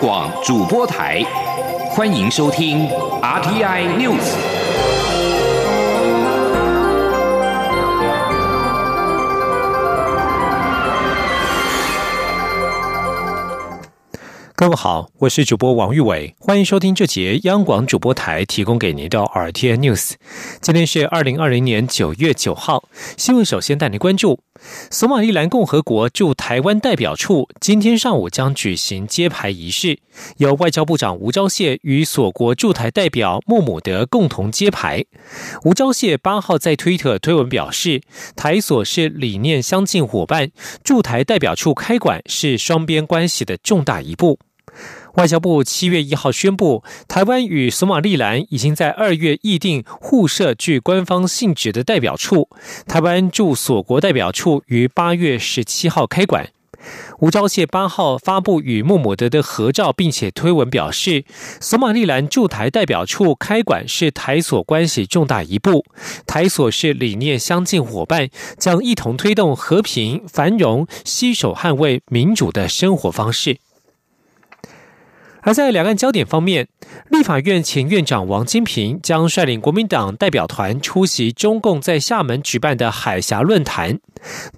广主播台，欢迎收听 RTI News。各位好，我是主播王玉伟，欢迎收听这节央广主播台提供给您的 RTI News。今天是二零二零年九月九号，新闻首先带您关注。索马利兰共和国驻台湾代表处今天上午将举行揭牌仪式，由外交部长吴钊燮与所国驻台代表穆姆德共同揭牌。吴钊燮八号在推特推文表示，台所是理念相近伙伴，驻台代表处开馆是双边关系的重大一步。外交部七月一号宣布，台湾与索马利兰已经在二月议定互设具官方性质的代表处。台湾驻所国代表处于八月十七号开馆。吴钊燮八号发布与穆姆德的合照，并且推文表示，索马利兰驻台代表处开馆是台所关系重大一步。台所是理念相近伙伴，将一同推动和平繁荣，携手捍卫民主的生活方式。而在两岸焦点方面，立法院前院长王金平将率领国民党代表团出席中共在厦门举办的海峡论坛。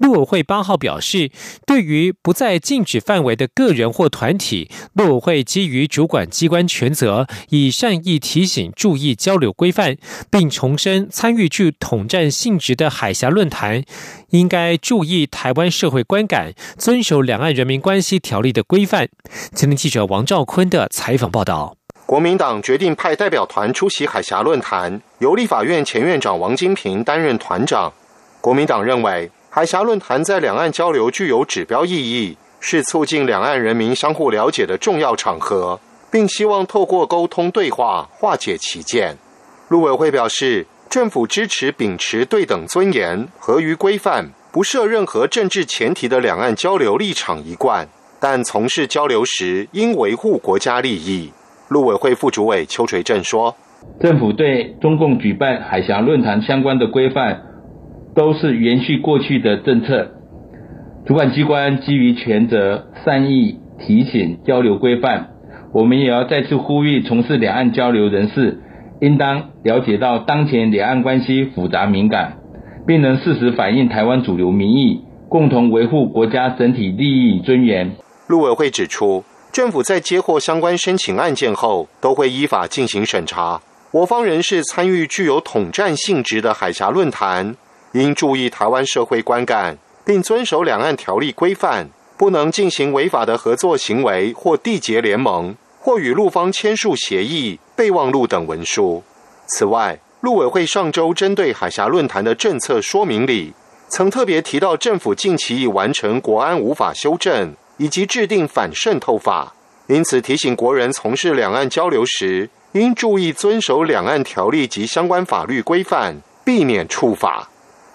陆委会八号表示，对于不在禁止范围的个人或团体，陆委会基于主管机关权责，以善意提醒注意交流规范，并重申参与具统战性质的海峡论坛，应该注意台湾社会观感，遵守两岸人民关系条例的规范。前天记者王兆坤。的采访报道，国民党决定派代表团出席海峡论坛，由立法院前院长王金平担任团长。国民党认为，海峡论坛在两岸交流具有指标意义，是促进两岸人民相互了解的重要场合，并希望透过沟通对话化解歧见。陆委会表示，政府支持秉持对等尊严、合于规范、不设任何政治前提的两岸交流立场一贯。但从事交流时，应维护国家利益。陆委会副主委邱垂正说：“政府对中共举办海峡论坛相关的规范，都是延续过去的政策。主管机关基于权责，善意提醒交流规范。我们也要再次呼吁，从事两岸交流人士，应当了解到当前两岸关系复杂敏感，并能适时反映台湾主流民意，共同维护国家整体利益尊严。”陆委会指出，政府在接获相关申请案件后，都会依法进行审查。我方人士参与具有统战性质的海峡论坛，应注意台湾社会观感，并遵守两岸条例规范，不能进行违法的合作行为或缔结联盟，或与陆方签署协议、备忘录等文书。此外，陆委会上周针对海峡论坛的政策说明里，曾特别提到，政府近期已完成国安无法修正。以及制定反渗透法，因此提醒国人从事两岸交流时，应注意遵守两岸条例及相关法律规范，避免触法。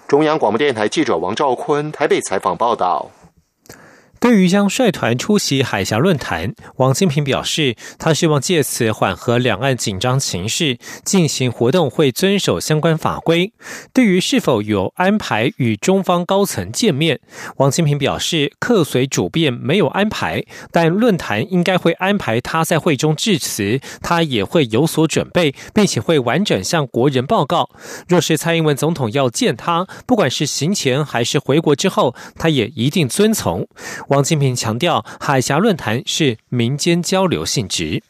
中央广播电台记者王兆坤台北采访报道。对于将率团出席海峡论坛，王金平表示，他希望借此缓和两岸紧张情势，进行活动会遵守相关法规。对于是否有安排与中方高层见面，王金平表示，客随主便没有安排，但论坛应该会安排他在会中致辞，他也会有所准备，并且会完整向国人报告。若是蔡英文总统要见他，不管是行前还是回国之后，他也一定遵从。王金平强调，海峡论坛是民间交流性质。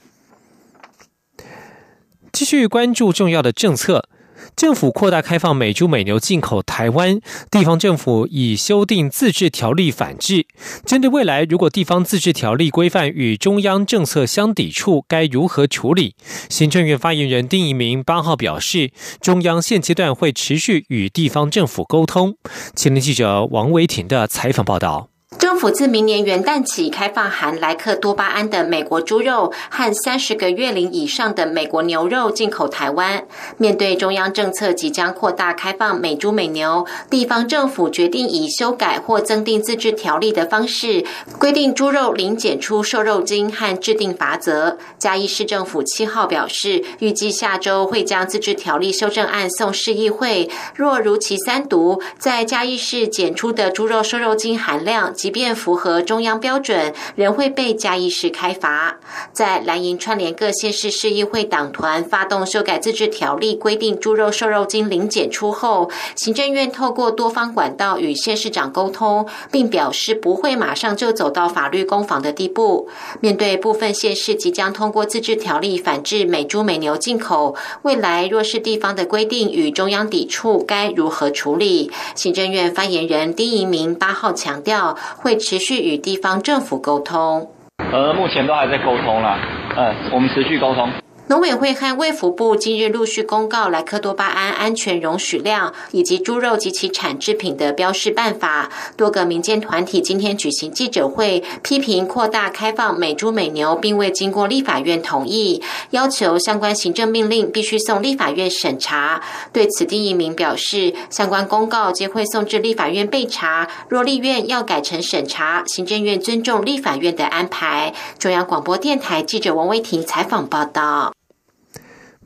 继续关注重要的政策，政府扩大开放美猪美牛进口台湾，地方政府已修订自治条例反制。针对未来，如果地方自治条例规范与中央政策相抵触，该如何处理？行政院发言人丁一鸣八号表示，中央现阶段会持续与地方政府沟通。前天记者王维婷的采访报道。政府自明年元旦起开放含莱克多巴胺的美国猪肉和三十个月龄以上的美国牛肉进口台湾。面对中央政策即将扩大开放美猪美牛，地方政府决定以修改或增订自治条例的方式，规定猪肉零检出瘦肉精和制定罚则。嘉义市政府七号表示，预计下周会将自治条例修正案送市议会。若如期三读，在嘉义市检出的猪肉瘦肉精含量及即便符合中央标准，仍会被嘉义市开罚。在蓝营串联各县市市议会党团发动修改自治条例，规定猪肉瘦肉精零检出后，行政院透过多方管道与县市长沟通，并表示不会马上就走到法律攻防的地步。面对部分县市即将通过自治条例反制美猪美牛进口，未来若是地方的规定与中央抵触，该如何处理？行政院发言人丁仪明八号强调，会持续与地方政府沟通。呃，目前都还在沟通啦，嗯，我们持续沟通。农委会和卫福部近日陆续公告莱克多巴胺安全容许量以及猪肉及其产制品的标示办法。多个民间团体今天举行记者会，批评扩大开放美猪美牛，并未经过立法院同意，要求相关行政命令必须送立法院审查。对此，第一名表示，相关公告皆会送至立法院备查。若立院要改成审查，行政院尊重立法院的安排。中央广播电台记者王威婷采访报道。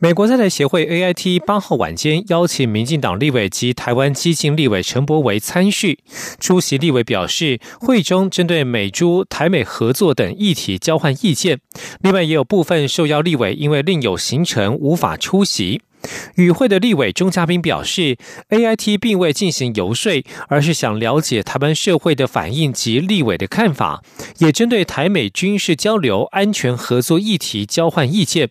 美国在台协会 AIT 八号晚间邀请民进党立委及台湾基金立委陈柏维参叙。出席立委表示，会中针对美珠、台美合作等议题交换意见。另外，也有部分受邀立委因为另有行程无法出席。与会的立委钟嘉宾表示，AIT 并未进行游说，而是想了解台湾社会的反应及立委的看法，也针对台美军事交流、安全合作议题交换意见。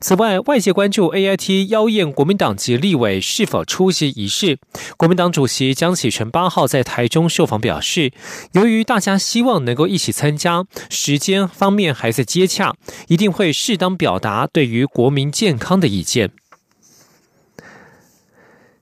此外，外界关注 A I T 邀宴国民党籍立委是否出席仪式。国民党主席江启臣八号在台中受访表示，由于大家希望能够一起参加，时间方面还在接洽，一定会适当表达对于国民健康的意见。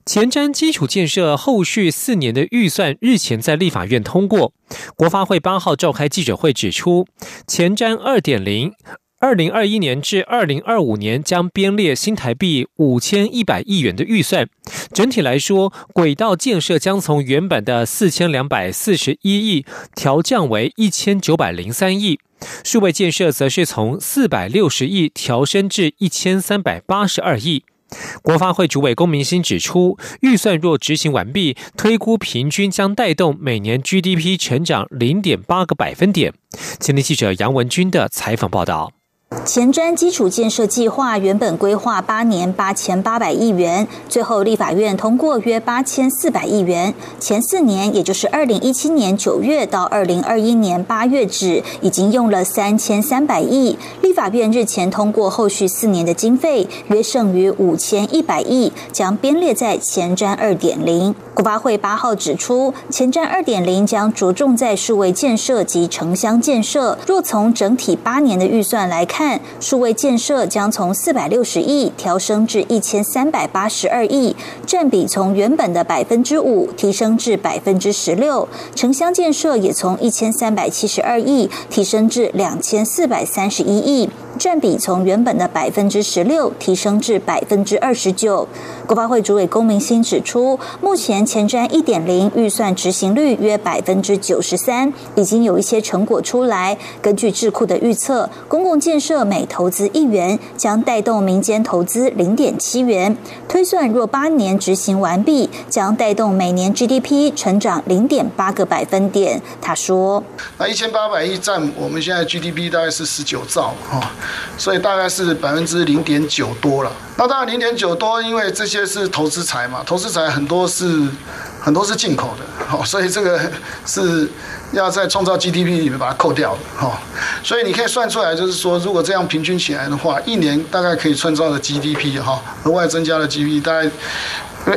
前瞻基础建设后续四年的预算日前在立法院通过，国发会八号召开记者会指出，前瞻二点零。二零二一年至二零二五年将编列新台币五千一百亿元的预算。整体来说，轨道建设将从原本的四千两百四十一亿调降为一千九百零三亿；数位建设则是从四百六十亿调升至一千三百八十二亿。国发会主委龚明鑫指出，预算若执行完毕，推估平均将带动每年 GDP 成长零点八个百分点。前天记者杨文军的采访报道。前瞻基础建设计划原本规划八年八千八百亿元，最后立法院通过约八千四百亿元。前四年，也就是二零一七年九月到二零二一年八月止，已经用了三千三百亿。立法院日前通过后续四年的经费，约剩余五千一百亿，将编列在前瞻二点零。国发会八号指出，前瞻二点零将着重在数位建设及城乡建设。若从整体八年的预算来看，数位建设将从四百六十亿调升至一千三百八十二亿，占比从原本的百分之五提升至百分之十六。城乡建设也从一千三百七十二亿提升至两千四百三十一亿。占比从原本的百分之十六提升至百分之二十九。国发会主委龚明鑫指出，目前前瞻一点零预算执行率约百分之九十三，已经有一些成果出来。根据智库的预测，公共建设每投资一元，将带动民间投资零点七元。推算若八年执行完毕，将带动每年 GDP 成长零点八个百分点。他说：“那一千八百亿占我们现在 GDP 大概是十九兆啊。”所以大概是百分之零点九多了。那当然零点九多，因为这些是投资财嘛，投资财很多是很多是进口的，好，所以这个是要在创造 GDP 里面把它扣掉的，哈。所以你可以算出来，就是说，如果这样平均起来的话，一年大概可以创造的 GDP 哈，额外增加的 GDP 大概。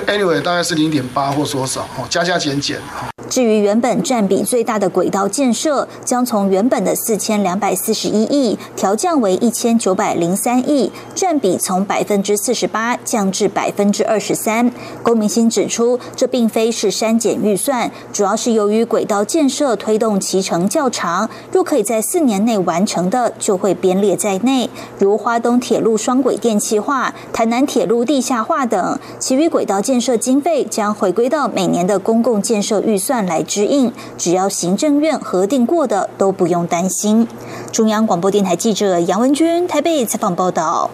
Anyway，大概是零点八或多少，哦，加加减减，哈。至于原本占比最大的轨道建设，将从原本的四千两百四十一亿调降为一千九百零三亿，占比从百分之四十八降至百分之二十三。龚明鑫指出，这并非是删减预算，主要是由于轨道建设推动期程较长，若可以在四年内完成的，就会编列在内，如花东铁路双轨电气化、台南铁路地下化等。其余轨道建设经费将回归到每年的公共建设预算。来指引，只要行政院核定过的都不用担心。中央广播电台记者杨文君台北采访报道。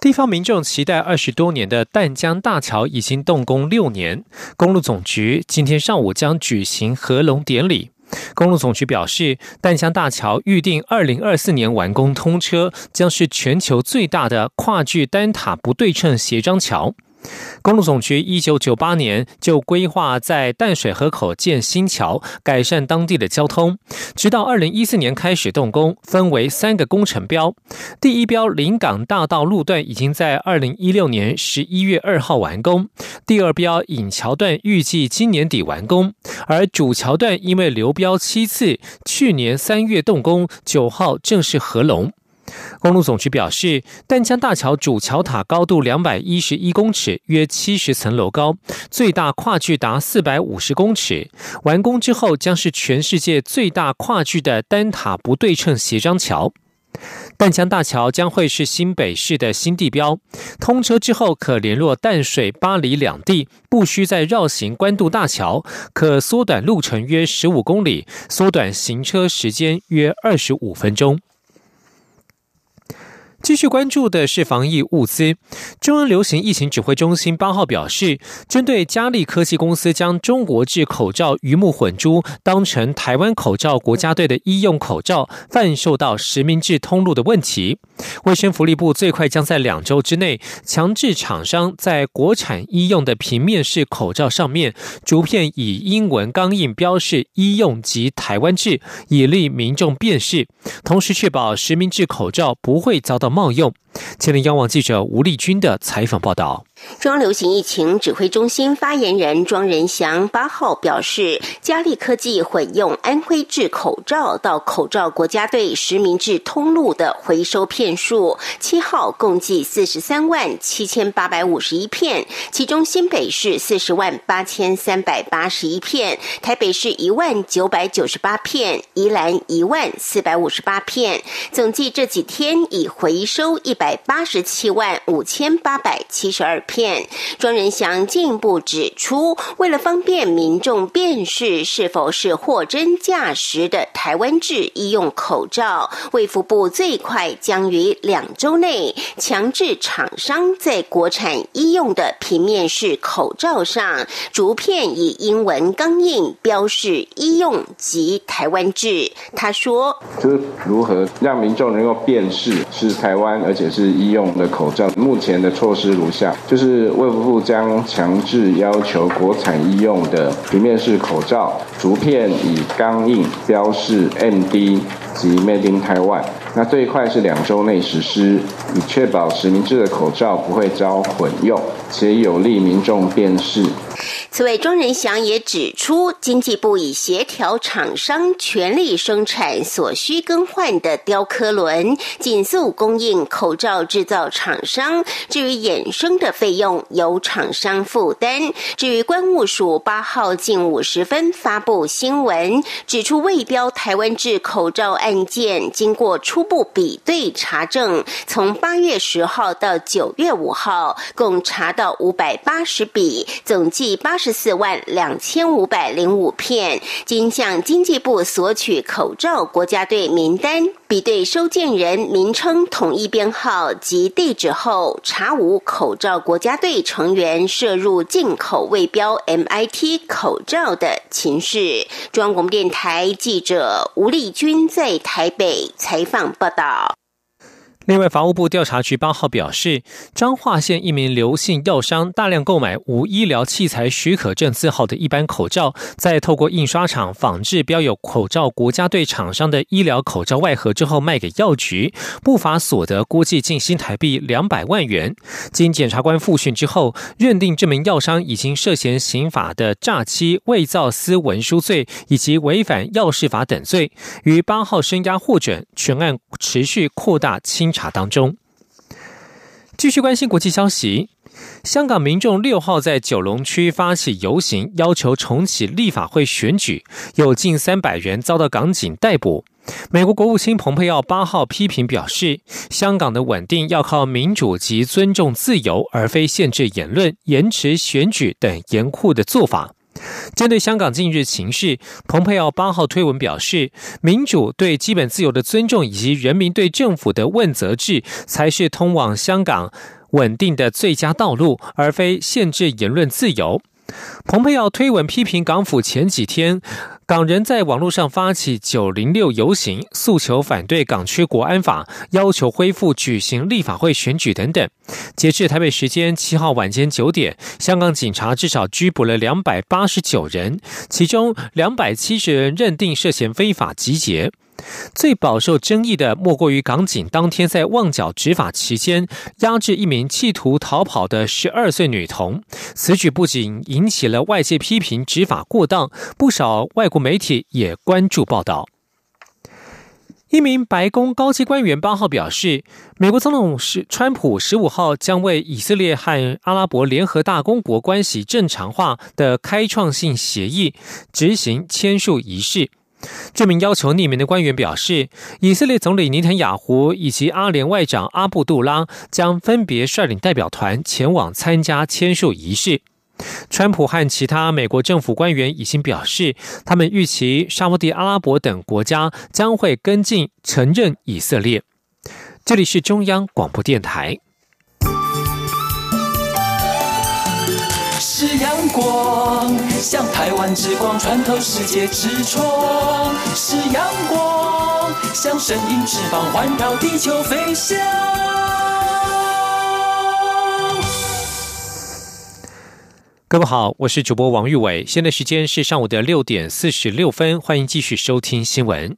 地方民众期待二十多年的淡江大桥已经动工六年，公路总局今天上午将举行合龙典礼。公路总局表示，淡江大桥预定二零二四年完工通车，将是全球最大的跨距单塔不对称斜张桥。公路总局一九九八年就规划在淡水河口建新桥，改善当地的交通。直到二零一四年开始动工，分为三个工程标。第一标临港大道路段已经在二零一六年十一月二号完工。第二标引桥段预计今年底完工，而主桥段因为流标七次，去年三月动工，九号正式合龙。公路总局表示，淡江大桥主桥塔高度两百一十一公尺，约七十层楼高，最大跨距达四百五十公尺。完工之后，将是全世界最大跨距的单塔不对称斜张桥。淡江大桥将会是新北市的新地标，通车之后可联络淡水、巴黎两地，不需再绕行关渡大桥，可缩短路程约十五公里，缩短行车时间约二十五分钟。继续关注的是防疫物资。中央流行疫情指挥中心八号表示，针对嘉利科技公司将中国制口罩鱼目混珠当成台湾口罩国家队的医用口罩贩售到实名制通路的问题，卫生福利部最快将在两周之内强制厂商在国产医用的平面式口罩上面逐片以英文钢印标示“医用及台湾制”，以利民众辨识，同时确保实名制口罩不会遭到。冒用。前天央网记者吴丽君的采访报道。中央流行疫情指挥中心发言人庄仁祥八号表示，嘉利科技混用安徽制口罩到口罩国家队实名制通路的回收片数，七号共计四十三万七千八百五十一片，其中新北市四十万八千三百八十一片，台北市一万九百九十八片，宜兰一万四百五十八片，总计这几天已回收一百八十七万五千八百七十二片。庄仁祥进一步指出，为了方便民众辨识是否是货真价实的台湾制医用口罩，卫福部最快将于两周内强制厂商在国产医用的平面式口罩上逐片以英文钢印标示医用及台湾制。他说：“就是如何让民众能够辨识是台湾而且是医用的口罩？目前的措施如下，就是。”卫福部将强制要求国产医用的平面式口罩，竹片以钢印标示 MD 及 Made in Taiwan。那最快是两周内实施，以确保实名制的口罩不会遭混用，且有利民众辨识。此外，庄仁祥也指出，经济部已协调厂商全力生产所需更换的雕刻轮，紧速供应口罩制造厂商。至于衍生的费用，由厂商负担。至于关务署八号近五十分发布新闻，指出未标台湾制口罩案件，经过初步比对查证，从八月十号到九月五号，共查到到五百八十笔，总计八十。十四万两千五百零五片，经向经济部索取口罩国家队名单，比对收件人名称统一编号及地址后，查无口罩国家队成员涉入进口未标 MIT 口罩的情事。中央广播电台记者吴丽君在台北采访报道。另外，法务部调查局八号表示，彰化县一名刘姓药商大量购买无医疗器材许可证字号的一般口罩，在透过印刷厂仿制标有口罩国家队厂商的医疗口罩外盒之后卖给药局，不法所得估计近新台币两百万元。经检察官复讯之后，认定这名药商已经涉嫌刑法的诈欺、伪造私文书罪以及违反药事法等罪，于八号声押获准，全案持续扩大清。查当中，继续关心国际消息。香港民众六号在九龙区发起游行，要求重启立法会选举，有近三百人遭到港警逮捕。美国国务卿蓬佩奥八号批评表示，香港的稳定要靠民主及尊重自由，而非限制言论、延迟选举等严酷的做法。针对香港近日情势，蓬佩奥八号推文表示，民主对基本自由的尊重以及人民对政府的问责制，才是通往香港稳定的最佳道路，而非限制言论自由。蓬佩奥推文批评港府前几天港人在网络上发起“九零六”游行，诉求反对港区国安法，要求恢复举行立法会选举等等。截至台北时间七号晚间九点，香港警察至少拘捕了两百八十九人，其中两百七十人认定涉嫌非法集结。最饱受争议的，莫过于港警当天在旺角执法期间压制一名企图逃跑的十二岁女童。此举不仅引起了外界批评执法过当，不少外国媒体也关注报道。一名白宫高级官员八号表示，美国总统是川普十五号将为以色列和阿拉伯联合大公国关系正常化的开创性协议执行签署仪式。这名要求匿名的官员表示，以色列总理尼坦雅胡以及阿联外长阿布杜拉将分别率领代表团前往参加签署仪式。川普和其他美国政府官员已经表示，他们预期沙地阿拉伯等国家将会跟进承认以色列。这里是中央广播电台。是阳光，像台湾之光穿透世界之窗；是阳光，像神鹰翅膀环绕地球飞翔。各位好，我是主播王玉伟，现在时间是上午的六点四十六分，欢迎继续收听新闻。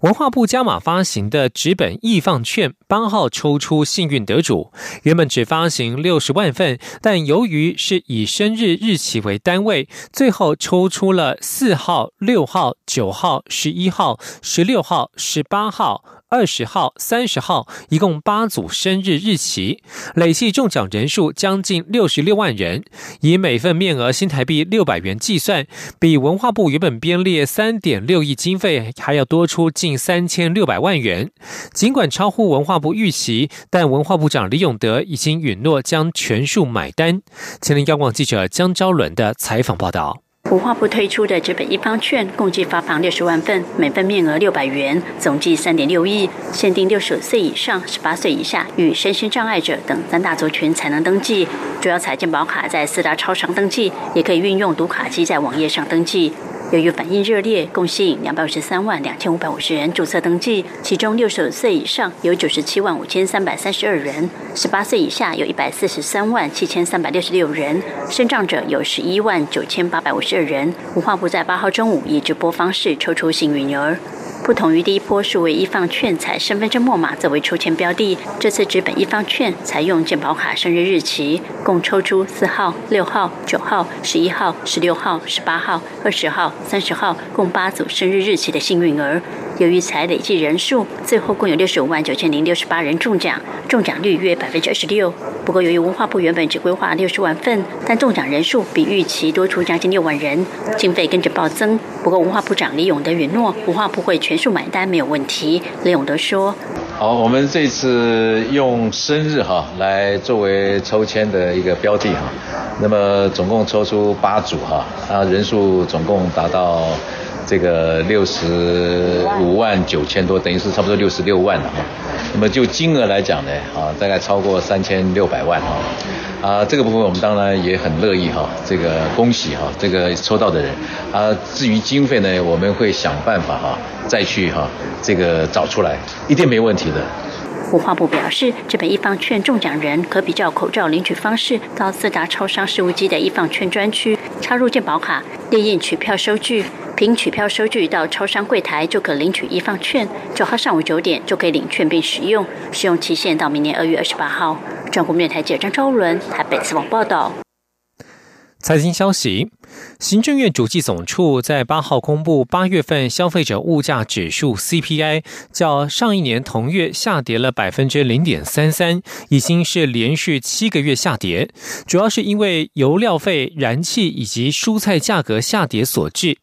文化部加码发行的纸本易放券，八号抽出幸运得主。原本只发行六十万份，但由于是以生日日期为单位，最后抽出了四号、六号、九号、十一号、十六号、十八号。二十号、三十号，一共八组生日日期，累计中奖人数将近六十六万人。以每份面额新台币六百元计算，比文化部原本编列三点六亿经费还要多出近三千六百万元。尽管超乎文化部预期，但文化部长李永德已经允诺将全数买单。前天央广记者江昭伦的采访报道。文化部推出的这本一方券，共计发放六十万份，每份面额六百元，总计三点六亿，限定六十岁以上、十八岁以下与身心障碍者等三大族群才能登记。主要采健保卡在四大超商登记，也可以运用读卡机在网页上登记。由于反应热烈，共吸引两百五十三万两千五百五十人注册登记，其中六十岁以上有九十七万五千三百三十二人，十八岁以下有一百四十三万七千三百六十六人，身障者有十一万九千八百五十二人。文化部在八号中午以直播方式抽出幸运儿。不同于第一波数位一方券采身份证末码作为抽签标的，这次纸本一方券采用健保卡生日日期，共抽出四号、六号、九号、十一号、十六号、十八号、二十号、三十号，共八组生日日期的幸运儿。由于才累计人数，最后共有六十五万九千零六十八人中奖，中奖率约百分之二十六。不过，由于文化部原本只规划六十万份，但中奖人数比预期多出将近六万人，经费跟着暴增。不过，文化部长李永德允诺，文化部会全数买单，没有问题。李永德说：“好，我们这次用生日哈来作为抽签的一个标的哈，那么总共抽出八组哈，啊，人数总共达到。”这个六十五万九千多，等于是差不多六十六万了哈。那么就金额来讲呢，啊，大概超过三千六百万哈。啊，这个部分我们当然也很乐意哈。这个恭喜哈，这个抽到的人。啊，至于经费呢，我们会想办法哈，再去哈这个找出来，一定没问题的。文化部表示，这本一方券中奖人可比较口罩领取方式，到四大超商事务机的一方券专区，插入健保卡，列印取票收据。凭取票收据到超商柜台就可领取一放券，九号上午九点就可以领券并使用，使用期限到明年二月二十八号。中国面台记者张昭伦台北市网报道。财经消息。行政院主计总处在八号公布八月份消费者物价指数 CPI，较上一年同月下跌了百分之零点三三，已经是连续七个月下跌，主要是因为油料费、燃气以及蔬菜价格下跌所致。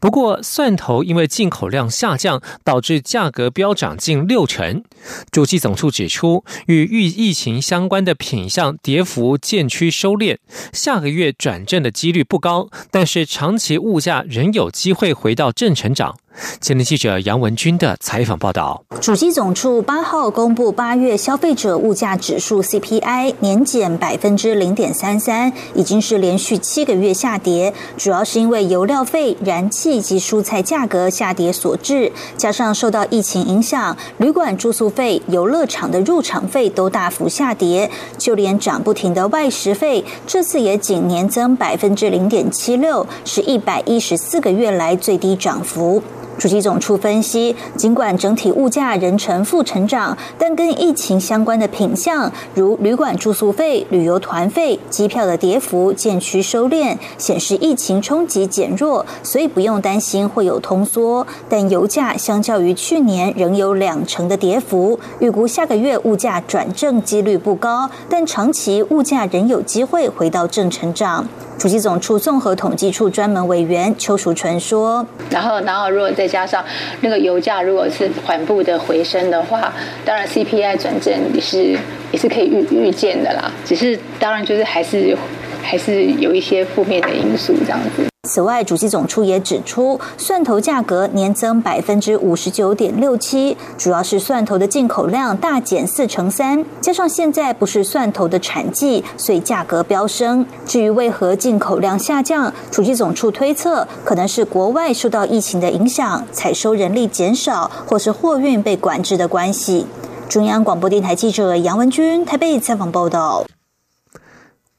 不过，蒜头因为进口量下降，导致价格飙涨近六成。主计总处指出，与疫疫情相关的品项跌幅渐趋收敛，下个月转正的几率不高。但是长期物价仍有机会回到正成长。前天记者杨文军的采访报道：，主机总处八号公布八月消费者物价指数 CPI 年减百分之零点三三，已经是连续七个月下跌，主要是因为油料费、燃气及蔬菜价格下跌所致，加上受到疫情影响，旅馆住宿费、游乐场的入场费都大幅下跌，就连涨不停的外食费，这次也仅年增百分之零点七六，是一百一十四个月来最低涨幅。主机总处分析，尽管整体物价仍呈负成长，但跟疫情相关的品项，如旅馆住宿费、旅游团费、机票的跌幅渐趋收敛，显示疫情冲击减弱，所以不用担心会有通缩。但油价相较于去年仍有两成的跌幅，预估下个月物价转正几率不高，但长期物价仍有机会回到正成长。主机总处综合统计处专门委员邱淑纯说：“然后，然后如果再加上那个油价如果是缓步的回升的话，当然 CPI 转正也是也是可以预预见的啦。只是当然就是还是还是有一些负面的因素这样子。”此外，主机总处也指出，蒜头价格年增百分之五十九点六七，主要是蒜头的进口量大减四成三，加上现在不是蒜头的产季，所以价格飙升。至于为何进口量下降，主机总处推测，可能是国外受到疫情的影响，采收人力减少，或是货运被管制的关系。中央广播电台记者杨文君台北采访报道。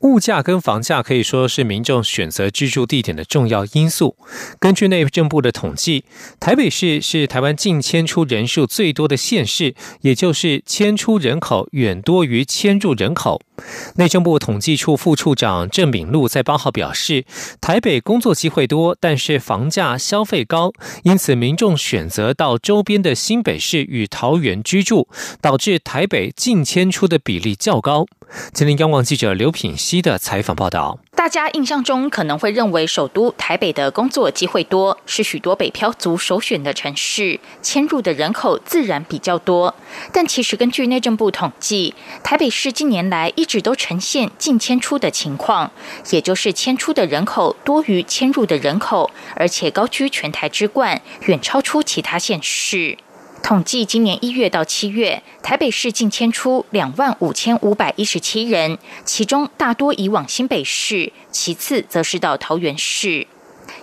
物价跟房价可以说是民众选择居住地点的重要因素。根据内政部的统计，台北市是台湾近迁出人数最多的县市，也就是迁出人口远多于迁入人口。内政部统计处副处长郑炳禄在八号表示，台北工作机会多，但是房价消费高，因此民众选择到周边的新北市与桃园居住，导致台北近迁出的比例较高。今天央广记者刘品希的采访报道。大家印象中可能会认为首都台北的工作机会多，是许多北漂族首选的城市，迁入的人口自然比较多。但其实根据内政部统计，台北市近年来一直都呈现净迁出的情况，也就是迁出的人口多于迁入的人口，而且高居全台之冠，远超出其他县市。统计今年一月到七月，台北市近迁出两万五千五百一十七人，其中大多移往新北市，其次则是到桃园市。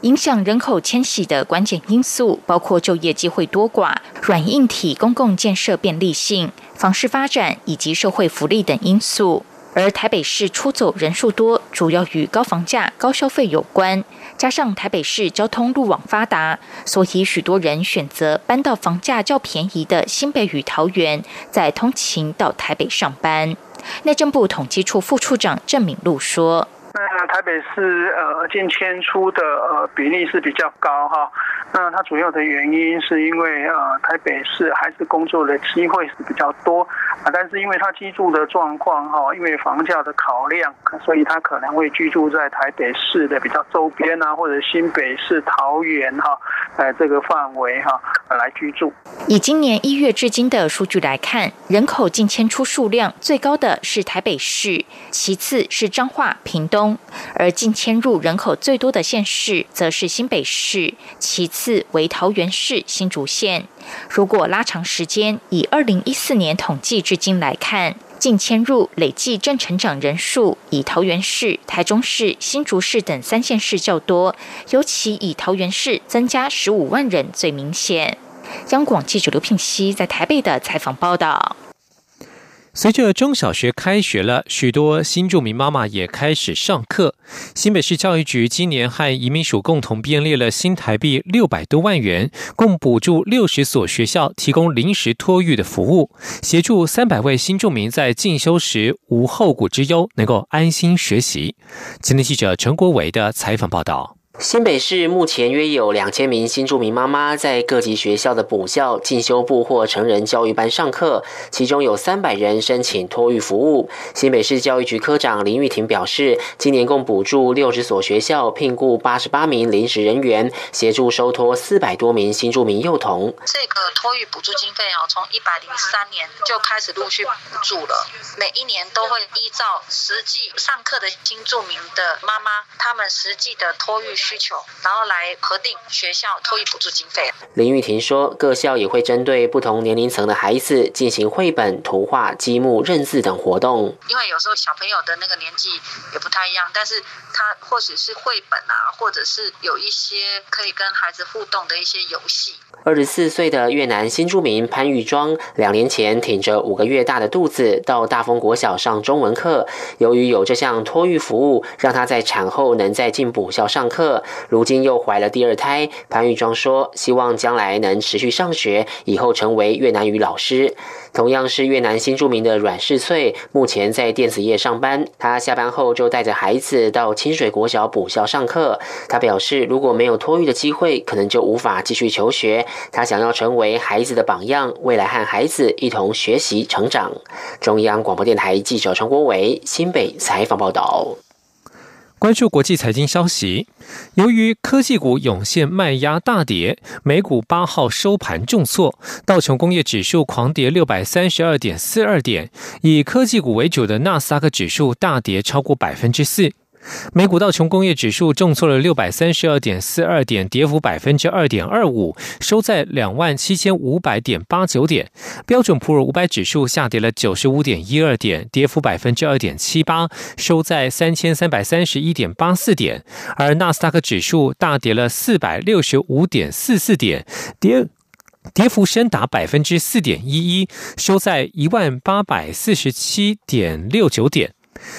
影响人口迁徙的关键因素包括就业机会多寡、软硬体公共建设便利性、房市发展以及社会福利等因素。而台北市出走人数多，主要与高房价、高消费有关。加上台北市交通路网发达，所以许多人选择搬到房价较便宜的新北与桃园，再通勤到台北上班。内政部统计处副处长郑敏露说。那台北市呃进迁出的呃比例是比较高哈，那它主要的原因是因为呃台北市还是工作的机会是比较多啊，但是因为它居住的状况哈，因为房价的考量，所以它可能会居住在台北市的比较周边啊，或者新北市、桃园哈，呃这个范围哈来居住。以今年一月至今的数据来看，人口进迁出数量最高的是台北市，其次是彰化、屏东。而近迁入人口最多的县市，则是新北市，其次为桃园市、新竹县。如果拉长时间，以二零一四年统计至今来看，近迁入累计正成长人数，以桃园市、台中市、新竹市等三县市较多，尤其以桃园市增加十五万人最明显。央广记者刘聘熙在台北的采访报道。随着中小学开学了，许多新住民妈妈也开始上课。新北市教育局今年和移民署共同编列了新台币六百多万元，共补助六十所学校提供临时托育的服务，协助三百位新住民在进修时无后顾之忧，能够安心学习。今天记者陈国伟的采访报道。新北市目前约有两千名新住民妈妈在各级学校的补校、进修部或成人教育班上课，其中有三百人申请托育服务。新北市教育局科长林玉婷表示，今年共补助六十所学校，聘雇八十八名临时人员，协助收托四百多名新住民幼童。这个托育补助经费哦，从一百零三年就开始陆续补助了，每一年都会依照实际上课的新住民的妈妈，他们实际的托育。需求，然后来核定学校托育补助经费。林玉婷说，各校也会针对不同年龄层的孩子进行绘本、图画、积木、认字等活动。因为有时候小朋友的那个年纪也不太一样，但是他或许是绘本啊，或者是有一些可以跟孩子互动的一些游戏。二十四岁的越南新住民潘玉庄，两年前挺着五个月大的肚子到大丰国小上中文课，由于有这项托育服务，让他在产后能在进补校上课。如今又怀了第二胎，潘玉庄说：“希望将来能持续上学，以后成为越南语老师。”同样是越南新著名的阮世翠，目前在电子业上班。他下班后就带着孩子到清水国小补校上课。他表示，如果没有托育的机会，可能就无法继续求学。他想要成为孩子的榜样，未来和孩子一同学习成长。中央广播电台记者陈国伟新北采访报道。关注国际财经消息，由于科技股涌现卖压大跌，美股八号收盘重挫，道琼工业指数狂跌六百三十二点四二点，以科技股为主的纳斯达克指数大跌超过百分之四。美股道琼工业指数重挫了六百三十二点四二点，跌幅百分之二点二五，收在两万七千五百点八九点。标准普尔五百指数下跌了九十五点一二点，跌幅百分之二点七八，收在三千三百三十一点八四点。而纳斯达克指数大跌了四百六十五点四四点，跌跌幅深达百分之四点一一，收在一万八百四十七点六九点。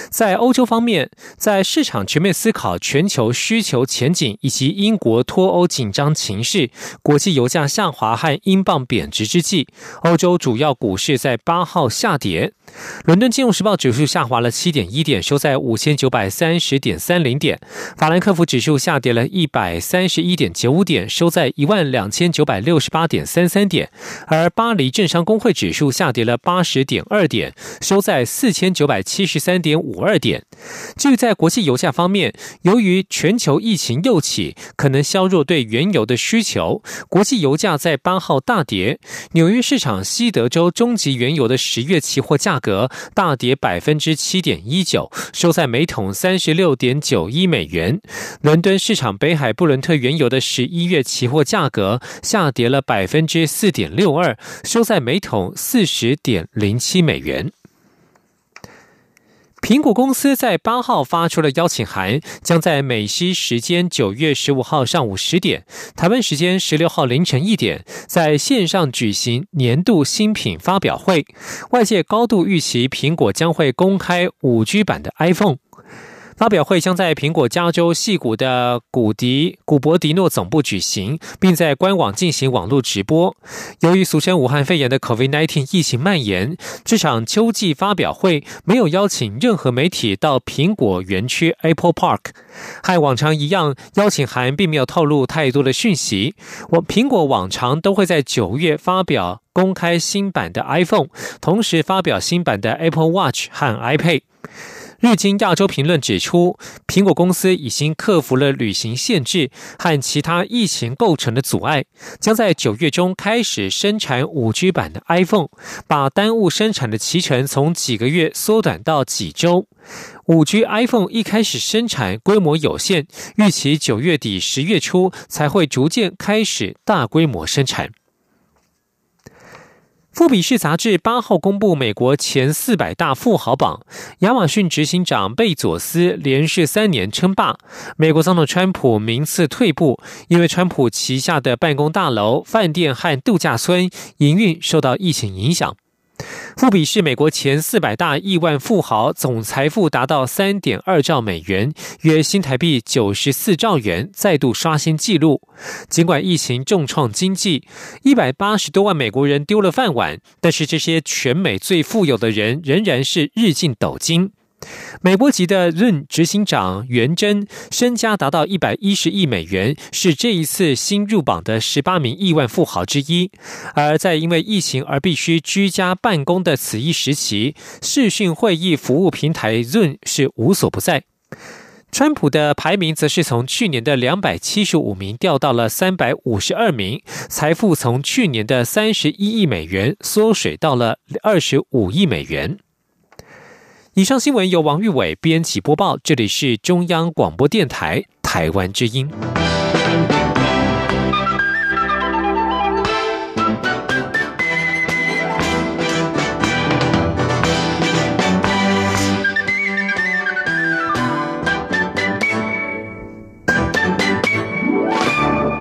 在欧洲方面，在市场全面思考全球需求前景以及英国脱欧紧张情势、国际油价下滑和英镑贬值之际，欧洲主要股市在八号下跌。伦敦金融时报指数下滑了七点一点，收在五千九百三十点三零点。法兰克福指数下跌了一百三十一点九五点，收在一万两千九百六十八点三三点。而巴黎政商工会指数下跌了八十点二点，收在四千九百七十三点五二点。至于在国际油价方面，由于全球疫情又起，可能削弱对原油的需求，国际油价在八号大跌。纽约市场西德州中级原油的十月期货价。格大跌百分之七点一九，收在每桶三十六点九一美元。伦敦市场北海布伦特原油的十一月期货价格下跌了百分之四点六二，收在每桶四十点零七美元。苹果公司在八号发出了邀请函，将在美西时间九月十五号上午十点，台湾时间十六号凌晨一点，在线上举行年度新品发表会。外界高度预期苹果将会公开五 G 版的 iPhone。发表会将在苹果加州戏谷的古迪古博迪诺总部举行，并在官网进行网络直播。由于俗称武汉肺炎的 COVID-19 疫情蔓延，这场秋季发表会没有邀请任何媒体到苹果园区 Apple Park。和往常一样，邀请函并没有透露太多的讯息。我苹果往常都会在九月发表公开新版的 iPhone，同时发表新版的 Apple Watch 和 iPad。日经亚洲评论指出，苹果公司已经克服了旅行限制和其他疫情构成的阻碍，将在九月中开始生产五 G 版的 iPhone，把耽误生产的期程从几个月缩短到几周。五 G iPhone 一开始生产规模有限，预期九月底十月初才会逐渐开始大规模生产。富比士杂志八号公布美国前四百大富豪榜，亚马逊执行长贝佐斯连续三年称霸。美国总统川普名次退步，因为川普旗下的办公大楼、饭店和度假村营运受到疫情影响。富比是美国前四百大亿万富豪，总财富达到三点二兆美元，约新台币九十四兆元，再度刷新纪录。尽管疫情重创经济，一百八十多万美国人丢了饭碗，但是这些全美最富有的人仍然是日进斗金。美波集的任执行长袁真身家达到一百一十亿美元，是这一次新入榜的十八名亿万富豪之一。而在因为疫情而必须居家办公的此一时期，视讯会议服务平台任是无所不在。川普的排名则是从去年的两百七十五名掉到了三百五十二名，财富从去年的三十一亿美元缩水到了二十五亿美元。以上新闻由王玉伟编辑播报，这里是中央广播电台台湾之音。